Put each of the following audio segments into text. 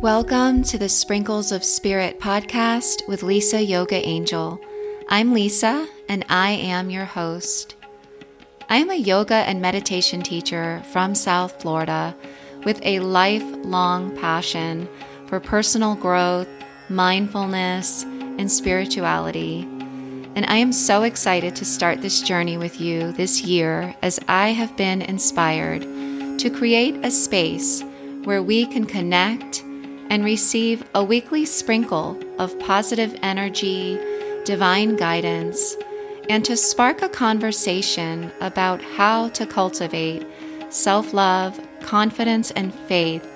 Welcome to the Sprinkles of Spirit podcast with Lisa Yoga Angel. I'm Lisa and I am your host. I am a yoga and meditation teacher from South Florida with a lifelong passion for personal growth, mindfulness, and spirituality. And I am so excited to start this journey with you this year as I have been inspired to create a space where we can connect and receive a weekly sprinkle of positive energy, divine guidance, and to spark a conversation about how to cultivate self love, confidence, and faith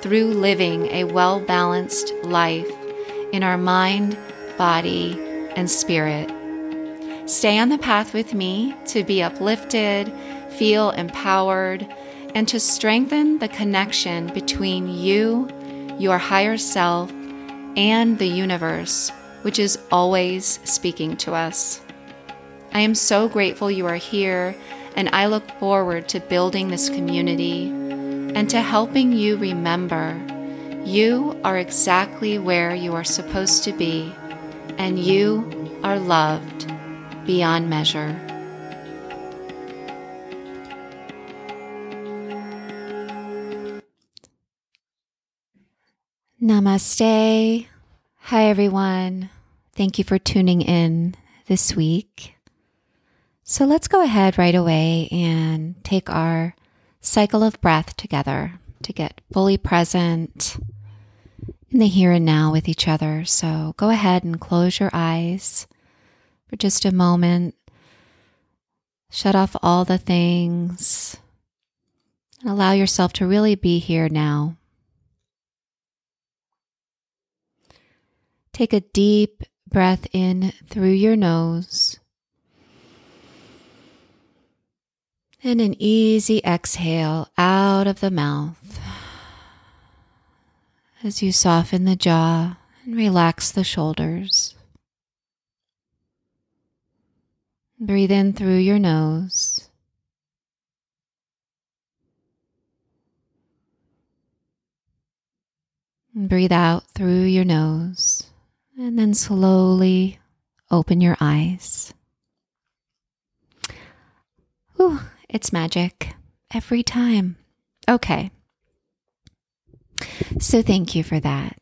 through living a well balanced life in our mind, body, and spirit. Stay on the path with me to be uplifted, feel empowered, and to strengthen the connection between you your higher self, and the universe, which is always speaking to us. I am so grateful you are here, and I look forward to building this community and to helping you remember you are exactly where you are supposed to be, and you are loved beyond measure. Namaste. Hi, everyone. Thank you for tuning in this week. So let's go ahead right away and take our cycle of breath together to get fully present in the here and now with each other. So go ahead and close your eyes for just a moment. Shut off all the things. Allow yourself to really be here now. Take a deep breath in through your nose and an easy exhale out of the mouth as you soften the jaw and relax the shoulders. Breathe in through your nose. And breathe out through your nose. And then slowly open your eyes. Ooh, it's magic every time. Okay. So thank you for that.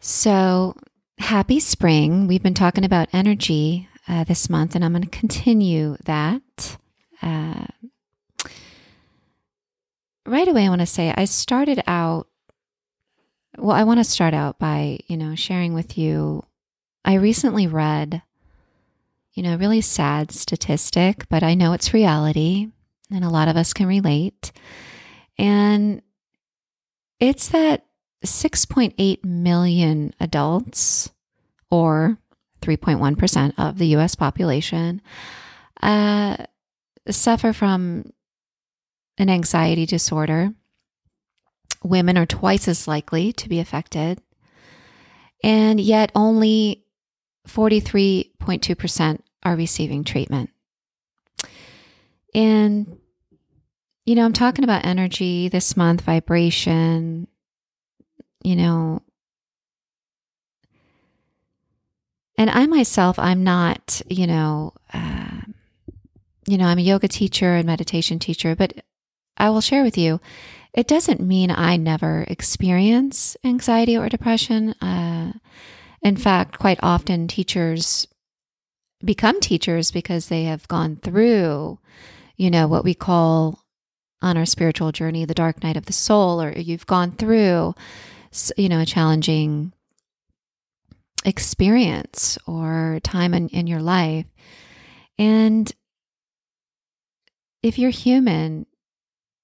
So happy spring. We've been talking about energy uh, this month, and I'm going to continue that. Uh, right away, I want to say I started out well, I want to start out by, you know, sharing with you. I recently read, you know, a really sad statistic, but I know it's reality and a lot of us can relate. And it's that 6.8 million adults, or 3.1% of the US population, uh, suffer from an anxiety disorder women are twice as likely to be affected, and yet only 43.2% are receiving treatment. And, you know, I'm talking about energy this month, vibration, you know. And I myself, I'm not, you know, uh, you know, I'm a yoga teacher and meditation teacher, but I will share with you it doesn't mean I never experience anxiety or depression. Uh, in fact, quite often teachers become teachers because they have gone through, you know, what we call on our spiritual journey the dark night of the soul, or you've gone through, you know, a challenging experience or time in, in your life. And if you're human,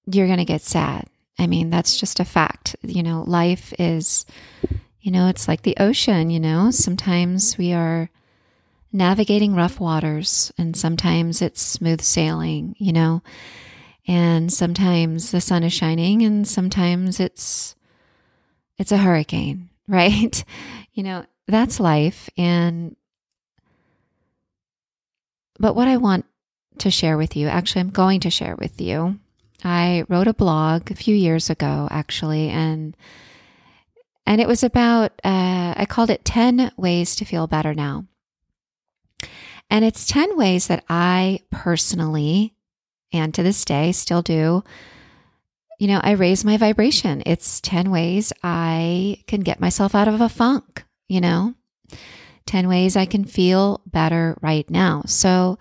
you're going to get sad. I mean, that's just a fact. You know, life is, you know, it's like the ocean, you know, sometimes we are navigating rough waters and sometimes it's smooth sailing, you know, and sometimes the sun is shining and sometimes it's, it's a hurricane, right? you know, that's life. And, but what I want to share with you, actually, I'm going to share with you I wrote a blog a few years ago, actually, and and it was about, uh, I called it 10 Ways to Feel Better Now. And it's 10 ways that I personally, and to this day, still do. You know, I raise my vibration. It's 10 ways I can get myself out of a funk, you know, 10 ways I can feel better right now. So,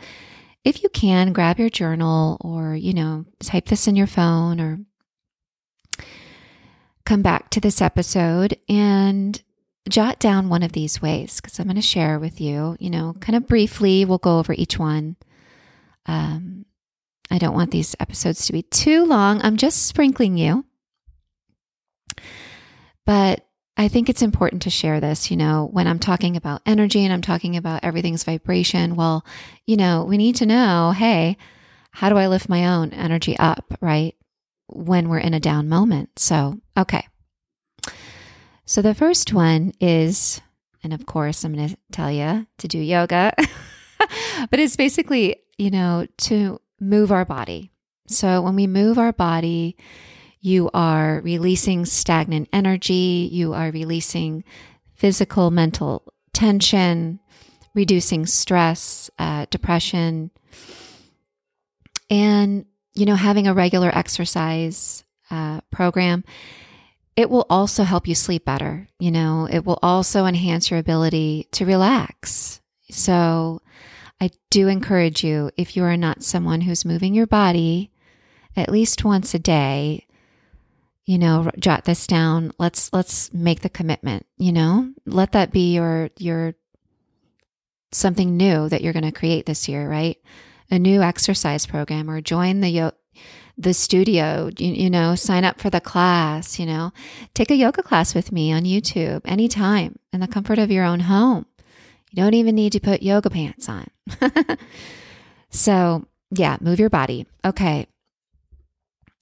if you can, grab your journal or, you know, type this in your phone or come back to this episode and jot down one of these ways because I'm going to share with you, you know, kind of briefly. We'll go over each one. Um, I don't want these episodes to be too long. I'm just sprinkling you. But I think it's important to share this, you know, when I'm talking about energy and I'm talking about everything's vibration. Well, you know, we need to know hey, how do I lift my own energy up, right? When we're in a down moment. So, okay. So the first one is, and of course, I'm going to tell you to do yoga, but it's basically, you know, to move our body. So when we move our body, you are releasing stagnant energy, you are releasing physical, mental tension, reducing stress, uh, depression, and, you know, having a regular exercise uh, program it will also help you sleep better. You know, it will also enhance your ability to relax. So I do encourage you, if you are not someone who's moving your body at least once a day, you know, jot this down. Let's, let's make the commitment, you know, let that be your, your something new that you're going to create this year, right? A new exercise program or join the the studio, you, you, know, sign up for the class, you know, take a yoga class with me on YouTube anytime in the comfort of your own home. You don't even need to put yoga pants on. so, yeah, move your body. Okay.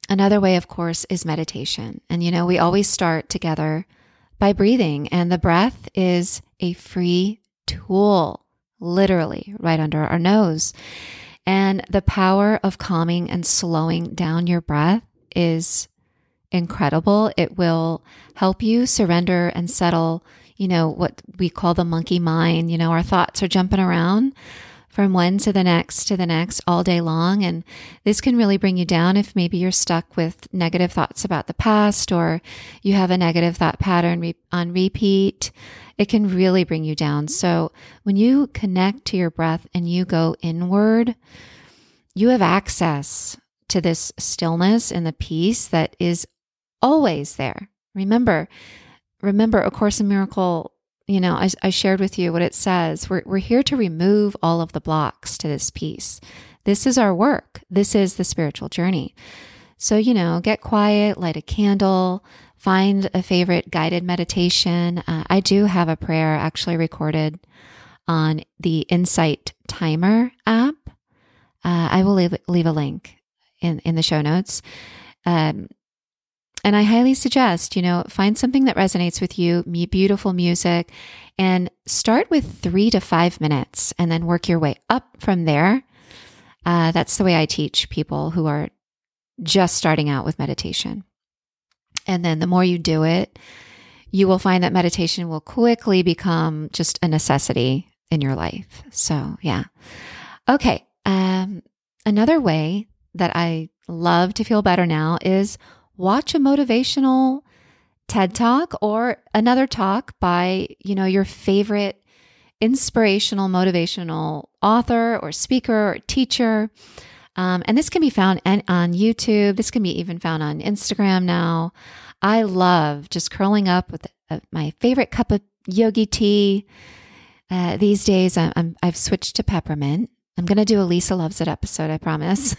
Another way, of course, is meditation. And, you know, we always start together by breathing, and the breath is a free tool, literally right under our nose. And the power of calming and slowing down your breath is incredible. It will help you surrender and settle, you know, what we call the monkey mind. You know, our thoughts are jumping around from one to the next to the next all day long. And this can really bring you down if maybe you're stuck with negative thoughts about the past or you have a negative thought pattern re- on repeat. It can really bring you down. So when you connect to your breath and you go inward, you have access to this stillness and the peace that is always there. Remember, remember, A Course in Miracle you know, I, I shared with you what it says. We're, we're here to remove all of the blocks to this peace. This is our work. This is the spiritual journey. So, you know, get quiet, light a candle, find a favorite guided meditation. Uh, I do have a prayer actually recorded on the Insight Timer app. Uh, I will leave, leave a link in, in the show notes. Um, and I highly suggest, you know, find something that resonates with you, beautiful music, and start with three to five minutes and then work your way up from there. Uh, that's the way I teach people who are just starting out with meditation. And then the more you do it, you will find that meditation will quickly become just a necessity in your life. So, yeah. Okay. Um, another way that I love to feel better now is watch a motivational TED talk or another talk by, you know, your favorite inspirational, motivational author or speaker or teacher. Um, and this can be found on YouTube. This can be even found on Instagram now. I love just curling up with a, my favorite cup of yogi tea. Uh, these days, i have switched to peppermint. I'm going to do a Lisa Loves It episode, I promise.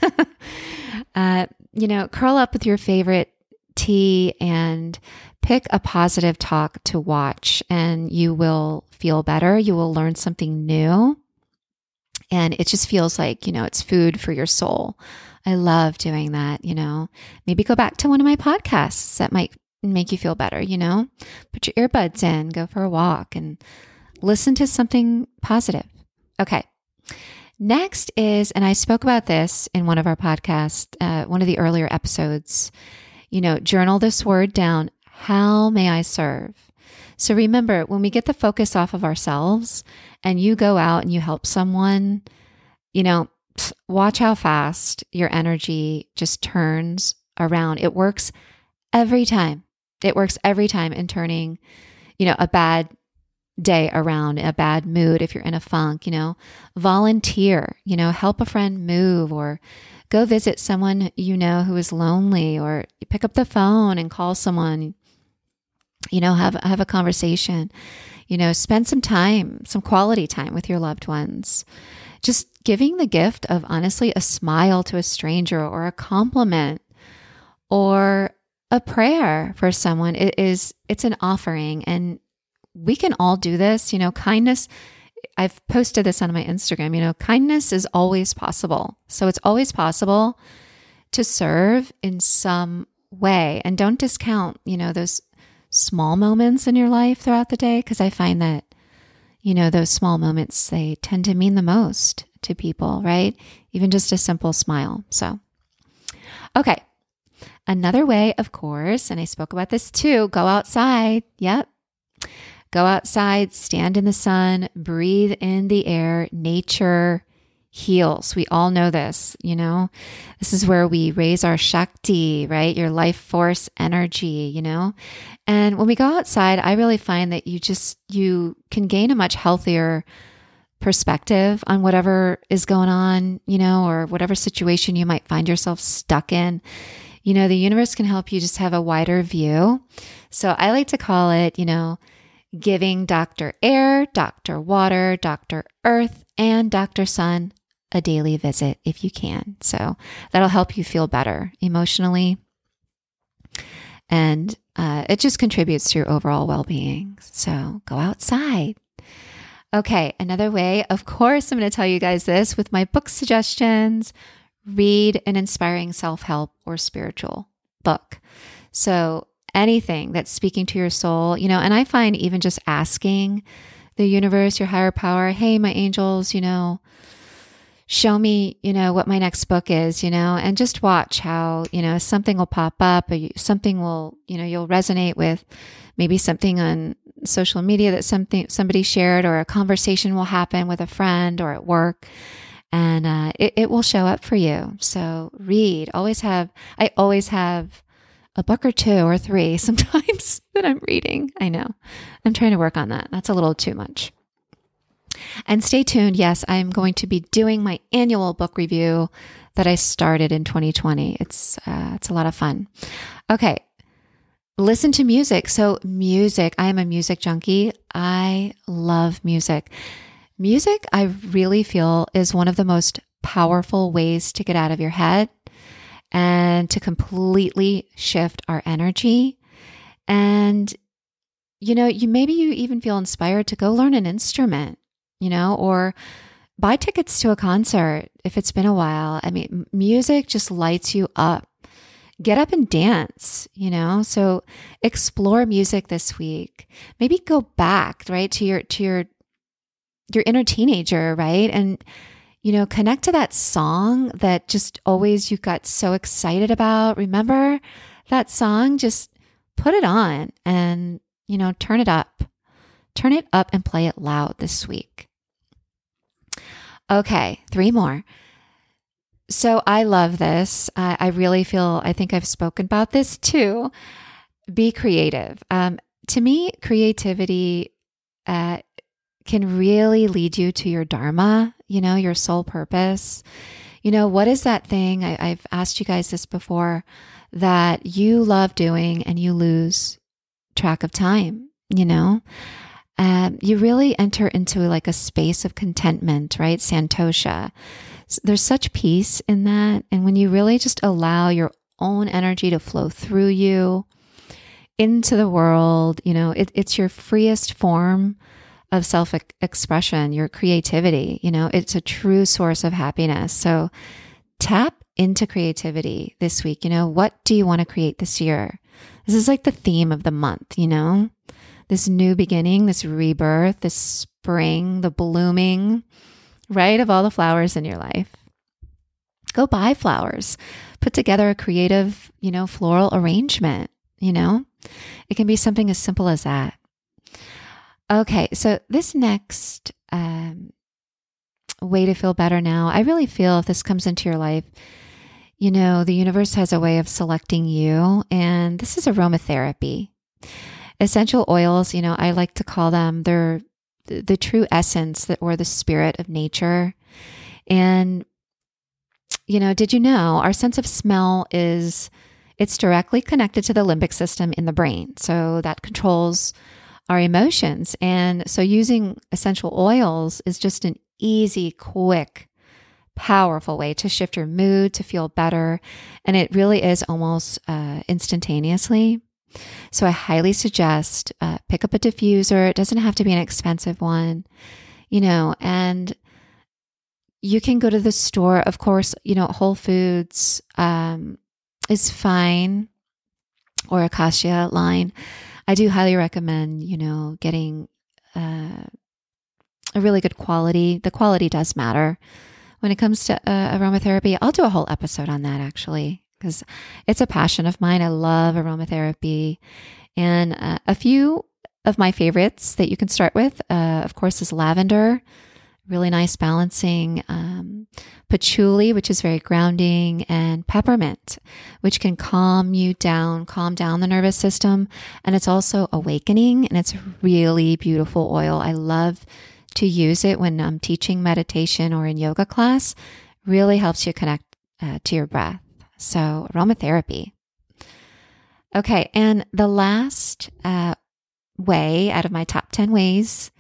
uh, you know, curl up with your favorite tea and pick a positive talk to watch, and you will feel better. You will learn something new. And it just feels like, you know, it's food for your soul. I love doing that, you know. Maybe go back to one of my podcasts that might make you feel better, you know. Put your earbuds in, go for a walk, and listen to something positive. Okay. Next is, and I spoke about this in one of our podcasts, uh, one of the earlier episodes. You know, journal this word down. How may I serve? So remember, when we get the focus off of ourselves and you go out and you help someone, you know, watch how fast your energy just turns around. It works every time. It works every time in turning, you know, a bad day around, a bad mood if you're in a funk, you know, volunteer, you know, help a friend move or go visit someone you know who is lonely or pick up the phone and call someone you know have have a conversation you know spend some time some quality time with your loved ones. Just giving the gift of honestly a smile to a stranger or a compliment or a prayer for someone it is it's an offering and we can all do this you know kindness I've posted this on my Instagram you know kindness is always possible so it's always possible to serve in some way and don't discount you know those small moments in your life throughout the day because I find that, you know, those small moments, they tend to mean the most to people, right? Even just a simple smile. So, okay. Another way, of course, and I spoke about this too go outside. Yep. Go outside, stand in the sun, breathe in the air. Nature heals. We all know this, you know. This is where we raise our Shakti, right? Your life force energy, you know. And when we go outside, I really find that you just you can gain a much healthier perspective on whatever is going on, you know, or whatever situation you might find yourself stuck in. You know, the universe can help you just have a wider view. So I like to call it, you know, giving Dr. Air, Dr. Water, Dr. Earth, and Dr. Sun a daily visit if you can. So that'll help you feel better emotionally. And uh, it just contributes to your overall well being. So go outside. Okay, another way, of course, I'm going to tell you guys this with my book suggestions read an inspiring self help or spiritual book. So anything that's speaking to your soul, you know, and I find even just asking the universe, your higher power, hey, my angels, you know, show me, you know, what my next book is, you know, and just watch how, you know, something will pop up or something will, you know, you'll resonate with maybe something on social media that something somebody shared or a conversation will happen with a friend or at work and uh, it, it will show up for you. So read, always have, I always have a book or two or three sometimes that I'm reading. I know. I'm trying to work on that. That's a little too much. And stay tuned. Yes, I'm going to be doing my annual book review that I started in 2020. It's uh, it's a lot of fun. Okay, listen to music. So music. I am a music junkie. I love music. Music, I really feel, is one of the most powerful ways to get out of your head and to completely shift our energy. And you know, you maybe you even feel inspired to go learn an instrument you know, or buy tickets to a concert if it's been a while. I mean, music just lights you up. Get up and dance, you know? So explore music this week. Maybe go back, right, to your to your your inner teenager, right? And you know, connect to that song that just always you got so excited about. Remember that song? Just put it on and, you know, turn it up. Turn it up and play it loud this week. Okay, three more. So I love this. Uh, I really feel, I think I've spoken about this too. Be creative. Um, to me, creativity uh, can really lead you to your Dharma, you know, your soul purpose. You know, what is that thing? I, I've asked you guys this before that you love doing and you lose track of time, you know? um, you really enter into like a space of contentment, right? Santosha. There's such peace in that. And when you really just allow your own energy to flow through you into the world, you know, it, it's your freest form of self expression, your creativity. You know, it's a true source of happiness. So tap into creativity this week. You know, what do you want to create this year? This is like the theme of the month, you know? this new beginning, this rebirth, this spring, the blooming, right, of all the flowers in your life. Go buy flowers. Put together a creative, you know, floral arrangement, you know? It can be something as simple as that. Okay, so this next um, way to feel better now, I really feel if this comes into your life, you know, the universe has a way of selecting you, and this is aromatherapy. Essential oils, you know, I like to call them, they're the, true essence that, or the spirit of nature. And, you know, did you know our sense of smell is, it's directly connected to the limbic system in the brain. So that controls our emotions. And so using essential oils is just an easy, quick, powerful way to shift your mood, to feel better. And it really is almost uh, instantaneously. So I highly suggest uh, pick up a diffuser. It doesn't have to be an expensive one, you know, and you can go to the store. Of course, you know, Whole Foods um, is fine or Acacia line. I do highly recommend, you know, getting uh, a really good quality. The quality does matter when it comes to uh, aromatherapy. I'll do a whole episode on that actually because it's a passion of mine. I love aromatherapy. And uh, a few of my favorites that you can start with, uh, of course, is lavender, really nice balancing, um, patchouli, which is very grounding, and peppermint, which can calm you down, calm down the nervous system. And it's also awakening, and it's really beautiful oil. I love to use it when I'm teaching meditation or in yoga class. Really helps you connect uh, to your breath. So, aromatherapy. Okay, and the last uh, way out of my top 10 ways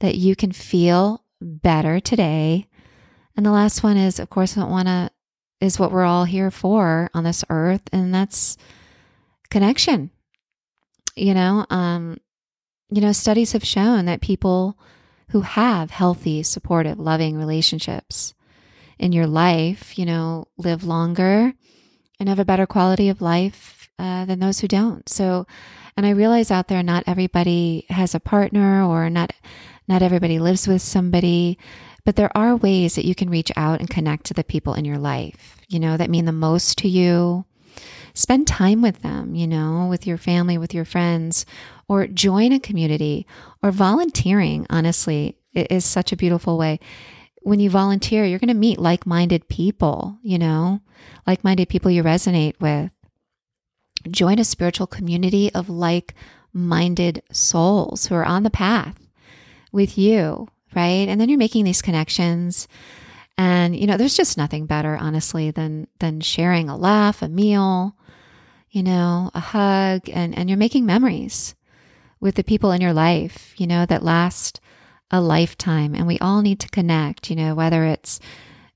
that you can feel better today. And the last one is, of course, I want to, is what we're all here for on this earth, and that's connection. You know, um, you know, studies have shown that people who have healthy, supportive, loving relationships in your life, you know, live longer and have a better quality of life uh, than those who don't. So, and I realize out there, not everybody has a partner or not, not everybody lives with somebody, but there are ways that you can reach out and connect to the people in your life, you know, that mean the most to you. Spend time with them, you know, with your family, with your friends, or join a community or volunteering, honestly, is such a beautiful way when you volunteer, you're going to meet like minded people, you know, like minded people you resonate with. Join a spiritual community of like minded souls who are on the path with you, right? And then you're making these connections. And, you know, there's just nothing better, honestly, than, than sharing a laugh, a meal, you know, a hug, and, and you're making memories with the people in your life, you know, that last a lifetime and we all need to connect, you know, whether it's,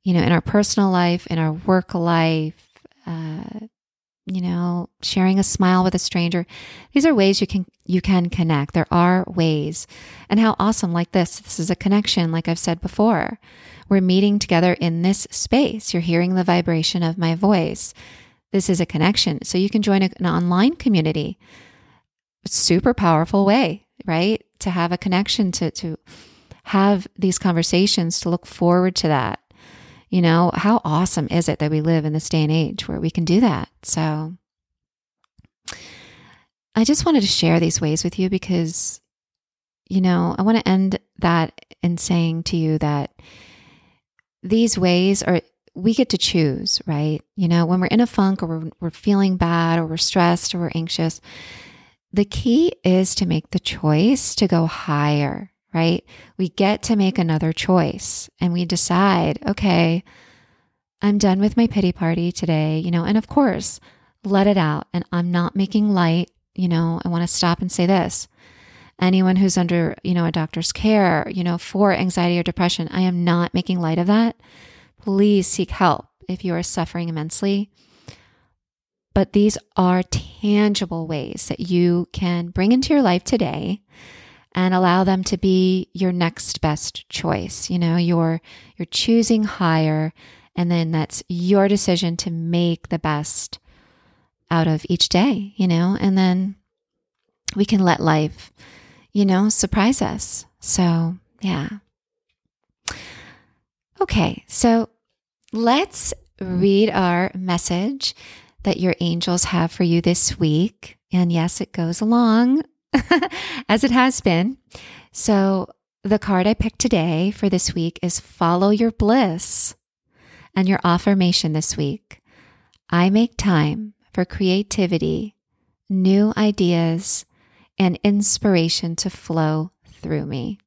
you know, in our personal life, in our work life, uh, you know, sharing a smile with a stranger. These are ways you can you can connect. There are ways. And how awesome like this. This is a connection like I've said before. We're meeting together in this space. You're hearing the vibration of my voice. This is a connection. So you can join an online community. Super powerful way, right? To have a connection to to have these conversations, to look forward to that. You know, how awesome is it that we live in this day and age where we can do that? So I just wanted to share these ways with you because, you know, I want to end that in saying to you that these ways are, we get to choose, right? You know, when we're in a funk or we're, we're feeling bad or we're stressed or we're anxious, the key is to make the choice to go higher, right? We get to make another choice and we decide, okay, I'm done with my pity party today, you know, and of course, let it out. And I'm not making light, you know, I want to stop and say this. Anyone who's under, you know, a doctor's care, you know, for anxiety or depression, I am not making light of that. Please seek help if you are suffering immensely. But these are tangible ways that you can bring into your life today and allow them to be your next best choice. You know, you're you're choosing higher and then that's your decision to make the best out of each day, you know, and then we can let life, you know, surprise us. So, yeah. Okay, so let's read our message that your angels have for you this week. And yes, it goes along as it has been. So, the card I picked today for this week is Follow Your Bliss. And your affirmation this week I make time for creativity, new ideas, and inspiration to flow through me.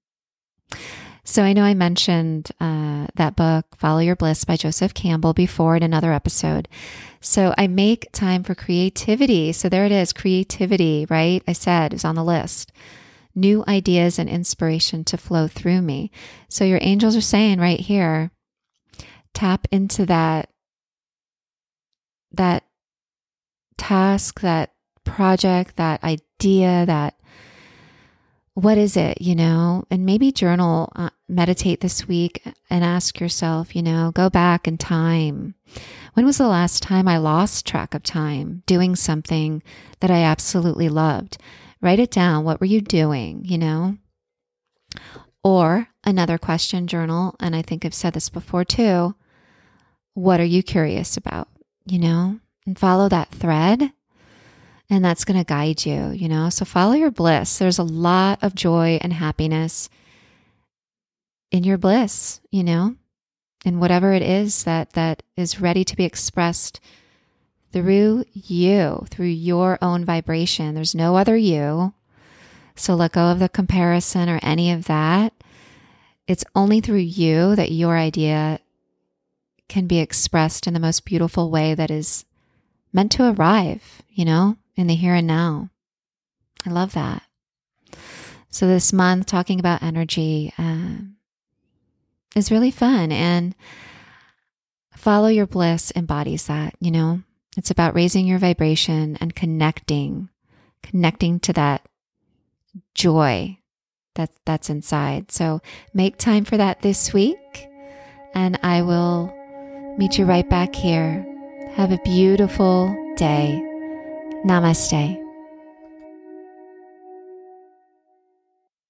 So I know I mentioned uh, that book, Follow Your Bliss by Joseph Campbell, before in another episode. So I make time for creativity. So there it is creativity, right? I said is on the list. New ideas and inspiration to flow through me. So your angels are saying right here, tap into that, that task, that project, that idea, that what is it, you know? And maybe journal, uh, meditate this week and ask yourself, you know, go back in time. When was the last time I lost track of time doing something that I absolutely loved? Write it down. What were you doing, you know? Or another question journal, and I think I've said this before too. What are you curious about, you know? And follow that thread and that's going to guide you, you know? So follow your bliss. There's a lot of joy and happiness in your bliss, you know? And whatever it is that that is ready to be expressed through you, through your own vibration. There's no other you. So let go of the comparison or any of that. It's only through you that your idea can be expressed in the most beautiful way that is meant to arrive, you know? in the here and now. I love that. So, this month, talking about energy uh, is really fun. And follow your bliss embodies that, you know? It's about raising your vibration and connecting, connecting to that joy that, that's inside. So, make time for that this week. And I will meet you right back here. Have a beautiful day. Namaste.